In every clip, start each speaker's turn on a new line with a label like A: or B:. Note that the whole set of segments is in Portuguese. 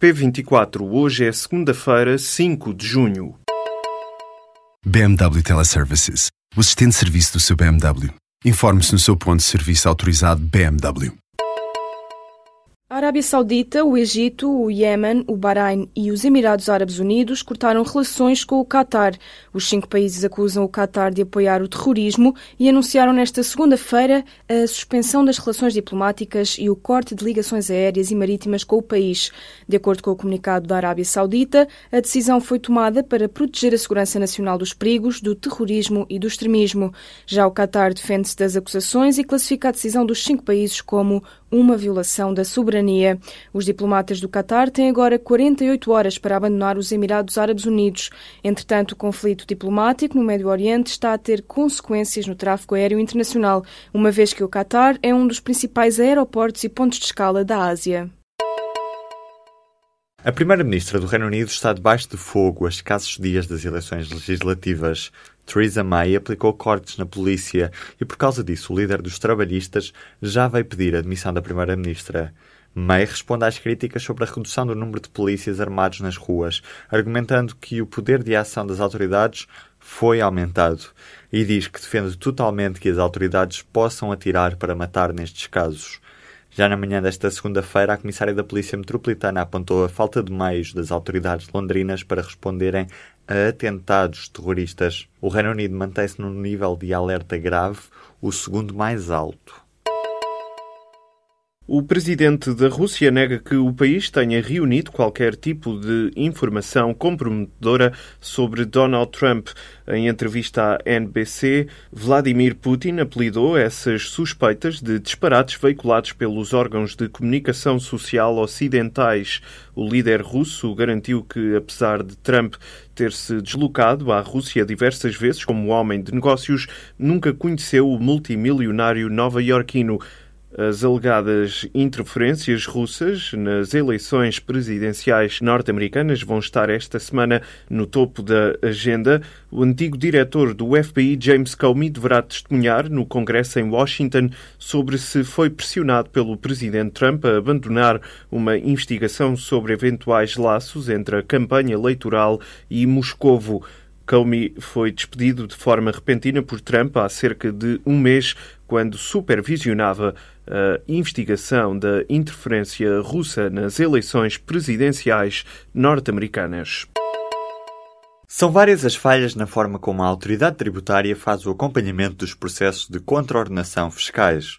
A: P24, hoje é segunda-feira, 5 de junho.
B: BMW Teleservices, o assistente de serviço do seu BMW. Informe-se no seu ponto de serviço autorizado BMW.
C: A Arábia Saudita, o Egito, o Iêmen, o Bahrein e os Emirados Árabes Unidos cortaram relações com o Qatar. Os cinco países acusam o Qatar de apoiar o terrorismo e anunciaram nesta segunda-feira a suspensão das relações diplomáticas e o corte de ligações aéreas e marítimas com o país. De acordo com o comunicado da Arábia Saudita, a decisão foi tomada para proteger a segurança nacional dos perigos, do terrorismo e do extremismo. Já o Qatar defende-se das acusações e classifica a decisão dos cinco países como uma violação da soberania. Os diplomatas do Qatar têm agora 48 horas para abandonar os Emirados Árabes Unidos. Entretanto, o conflito diplomático no Médio Oriente está a ter consequências no tráfego aéreo internacional, uma vez que o Qatar é um dos principais aeroportos e pontos de escala da Ásia.
D: A Primeira-Ministra do Reino Unido está debaixo de fogo a escassos dias das eleições legislativas. Theresa May aplicou cortes na polícia e, por causa disso, o líder dos trabalhistas já veio pedir a admissão da Primeira-Ministra. May responde às críticas sobre a redução do número de polícias armados nas ruas, argumentando que o poder de ação das autoridades foi aumentado e diz que defende totalmente que as autoridades possam atirar para matar nestes casos. Já na manhã desta segunda-feira, a comissária da Polícia Metropolitana apontou a falta de meios das autoridades londrinas para responderem a atentados terroristas. O Reino Unido mantém-se num nível de alerta grave, o segundo mais alto.
A: O presidente da Rússia nega que o país tenha reunido qualquer tipo de informação comprometedora sobre Donald Trump. Em entrevista à NBC, Vladimir Putin apelidou essas suspeitas de disparates veiculados pelos órgãos de comunicação social ocidentais. O líder russo garantiu que, apesar de Trump ter se deslocado à Rússia diversas vezes como homem de negócios, nunca conheceu o multimilionário nova-iorquino. As alegadas interferências russas nas eleições presidenciais norte-americanas vão estar esta semana no topo da agenda. O antigo diretor do FBI, James Comey, deverá testemunhar no Congresso em Washington sobre se foi pressionado pelo presidente Trump a abandonar uma investigação sobre eventuais laços entre a campanha eleitoral e Moscovo. Comey foi despedido de forma repentina por Trump há cerca de um mês, quando supervisionava a investigação da interferência russa nas eleições presidenciais norte-americanas.
D: São várias as falhas na forma como a autoridade tributária faz o acompanhamento dos processos de contraordenação fiscais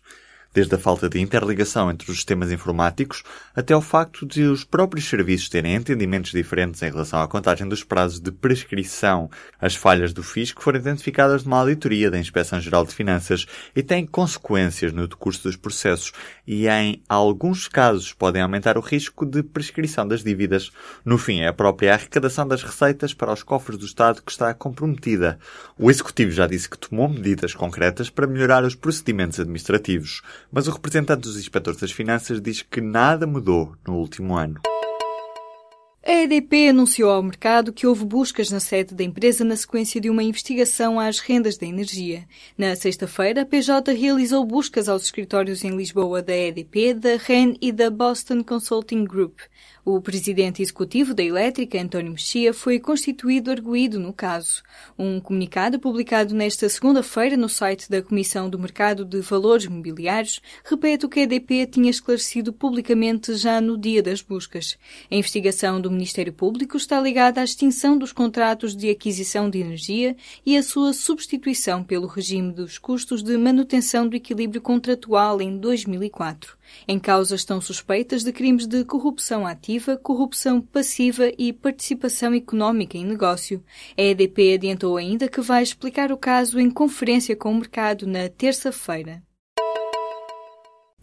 D: desde a falta de interligação entre os sistemas informáticos até o facto de os próprios serviços terem entendimentos diferentes em relação à contagem dos prazos de prescrição. As falhas do fisco foram identificadas numa auditoria da Inspeção Geral de Finanças e têm consequências no decurso dos processos e, em alguns casos, podem aumentar o risco de prescrição das dívidas. No fim, é a própria arrecadação das receitas para os cofres do Estado que está comprometida. O Executivo já disse que tomou medidas concretas para melhorar os procedimentos administrativos mas o representante dos inspectores das finanças diz que nada mudou no último ano.
E: A EDP anunciou ao mercado que houve buscas na sede da empresa na sequência de uma investigação às rendas da energia. Na sexta-feira, a PJ realizou buscas aos escritórios em Lisboa da EDP, da REN e da Boston Consulting Group. O presidente executivo da Elétrica, António Mexia, foi constituído arguído no caso. Um comunicado publicado nesta segunda-feira no site da Comissão do Mercado de Valores Mobiliários repete o que a EDP tinha esclarecido publicamente já no dia das buscas. A investigação do Ministério Público está ligada à extinção dos contratos de aquisição de energia e à sua substituição pelo regime dos custos de manutenção do equilíbrio contratual em 2004. Em causa estão suspeitas de crimes de corrupção ativa, corrupção passiva e participação económica em negócio. A EDP adiantou ainda que vai explicar o caso em conferência com o mercado na terça-feira.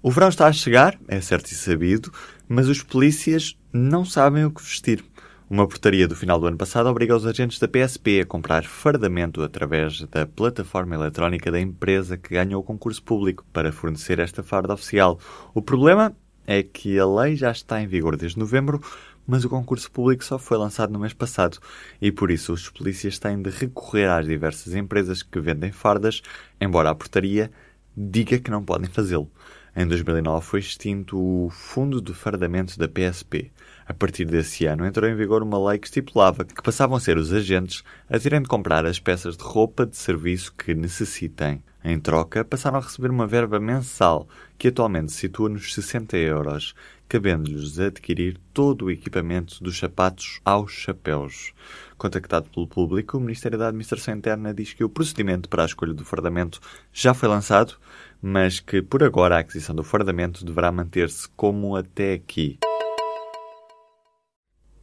D: O verão está a chegar, é certo e sabido, mas os polícias não sabem o que vestir. Uma portaria do final do ano passado obriga os agentes da PSP a comprar fardamento através da plataforma eletrónica da empresa que ganhou o concurso público para fornecer esta farda oficial. O problema é que a lei já está em vigor desde novembro, mas o concurso público só foi lançado no mês passado e por isso os polícias têm de recorrer às diversas empresas que vendem fardas, embora a portaria diga que não podem fazê-lo. Em 2009 foi extinto o Fundo de Fardamento da PSP. A partir desse ano entrou em vigor uma lei que estipulava que passavam a ser os agentes a terem de comprar as peças de roupa de serviço que necessitem. Em troca, passaram a receber uma verba mensal, que atualmente se situa nos 60 euros, cabendo-lhes adquirir todo o equipamento dos sapatos aos chapéus. Contactado pelo público, o Ministério da Administração Interna diz que o procedimento para a escolha do fardamento já foi lançado, mas que por agora a aquisição do fardamento deverá manter-se como até aqui.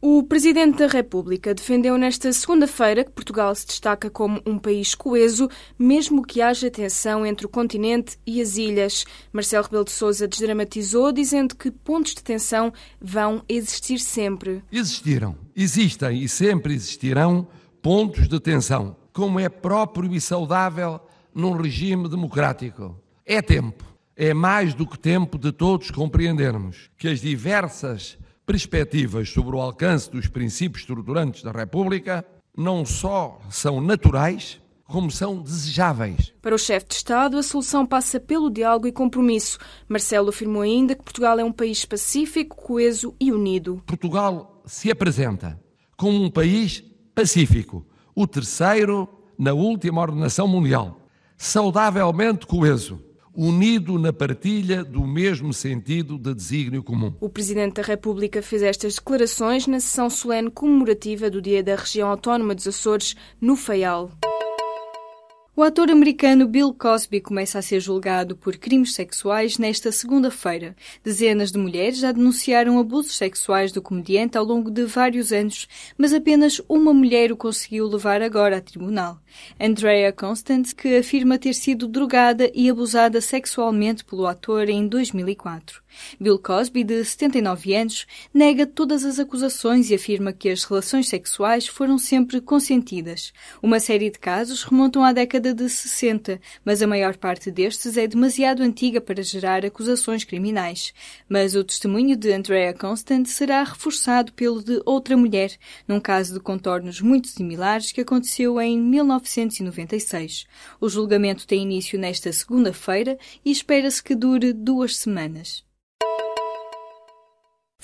C: O Presidente da República defendeu nesta segunda-feira que Portugal se destaca como um país coeso, mesmo que haja tensão entre o continente e as ilhas. Marcelo Rebelo de Sousa desdramatizou, dizendo que pontos de tensão vão existir sempre.
F: Existiram, existem e sempre existirão pontos de tensão, como é próprio e saudável num regime democrático. É tempo, é mais do que tempo de todos compreendermos que as diversas perspectivas sobre o alcance dos princípios estruturantes da República não só são naturais, como são desejáveis.
C: Para o chefe de Estado, a solução passa pelo diálogo e compromisso. Marcelo afirmou ainda que Portugal é um país pacífico, coeso e unido.
F: Portugal se apresenta como um país pacífico, o terceiro na última ordenação mundial, saudavelmente coeso unido na partilha do mesmo sentido de desígnio comum.
C: O Presidente da República fez estas declarações na sessão solene comemorativa do Dia da Região Autónoma dos Açores, no Faial.
E: O ator americano Bill Cosby começa a ser julgado por crimes sexuais nesta segunda-feira. Dezenas de mulheres já denunciaram abusos sexuais do comediante ao longo de vários anos, mas apenas uma mulher o conseguiu levar agora a tribunal. Andrea Constance, que afirma ter sido drogada e abusada sexualmente pelo ator em 2004. Bill Cosby, de 79 anos, nega todas as acusações e afirma que as relações sexuais foram sempre consentidas. Uma série de casos remontam à década de 60, mas a maior parte destes é demasiado antiga para gerar acusações criminais. Mas o testemunho de Andrea Constant será reforçado pelo de outra mulher, num caso de contornos muito similares que aconteceu em 19 1996. O julgamento tem início nesta segunda-feira e espera-se que dure duas semanas.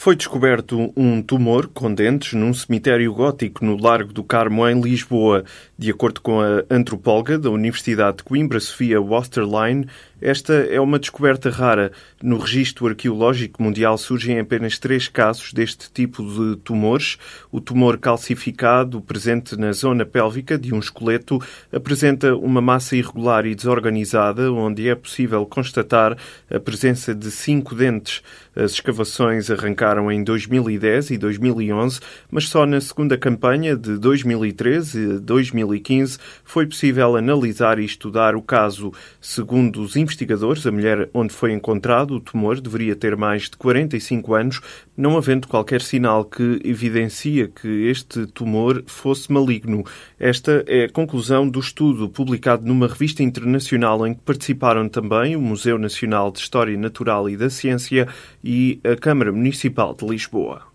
A: Foi descoberto um tumor com dentes num cemitério gótico no Largo do Carmo, em Lisboa. De acordo com a antropóloga da Universidade de Coimbra, Sofia Westerlein, esta é uma descoberta rara. No registro arqueológico mundial surgem apenas três casos deste tipo de tumores. O tumor calcificado, presente na zona pélvica de um esqueleto, apresenta uma massa irregular e desorganizada, onde é possível constatar a presença de cinco dentes. As escavações arrancaram em 2010 e 2011, mas só na segunda campanha de 2013 e 2015 foi possível analisar e estudar o caso. Segundo os investigadores, a mulher onde foi encontrado o tumor deveria ter mais de 45 anos, não havendo qualquer sinal que evidencia que este tumor fosse maligno. Esta é a conclusão do estudo publicado numa revista internacional em que participaram também o Museu Nacional de História Natural e da Ciência e a Câmara Municipal de Lisboa.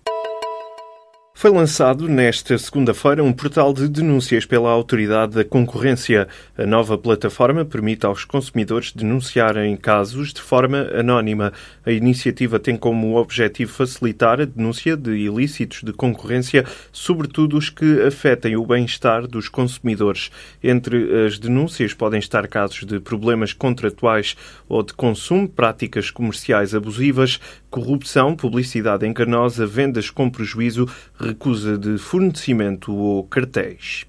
A: Foi lançado nesta segunda-feira um portal de denúncias pela Autoridade da Concorrência. A nova plataforma permite aos consumidores denunciarem casos de forma anónima. A iniciativa tem como objetivo facilitar a denúncia de ilícitos de concorrência, sobretudo os que afetem o bem-estar dos consumidores. Entre as denúncias podem estar casos de problemas contratuais ou de consumo, práticas comerciais abusivas, corrupção, publicidade enganosa, vendas com prejuízo, recusa de fornecimento ou cartéis.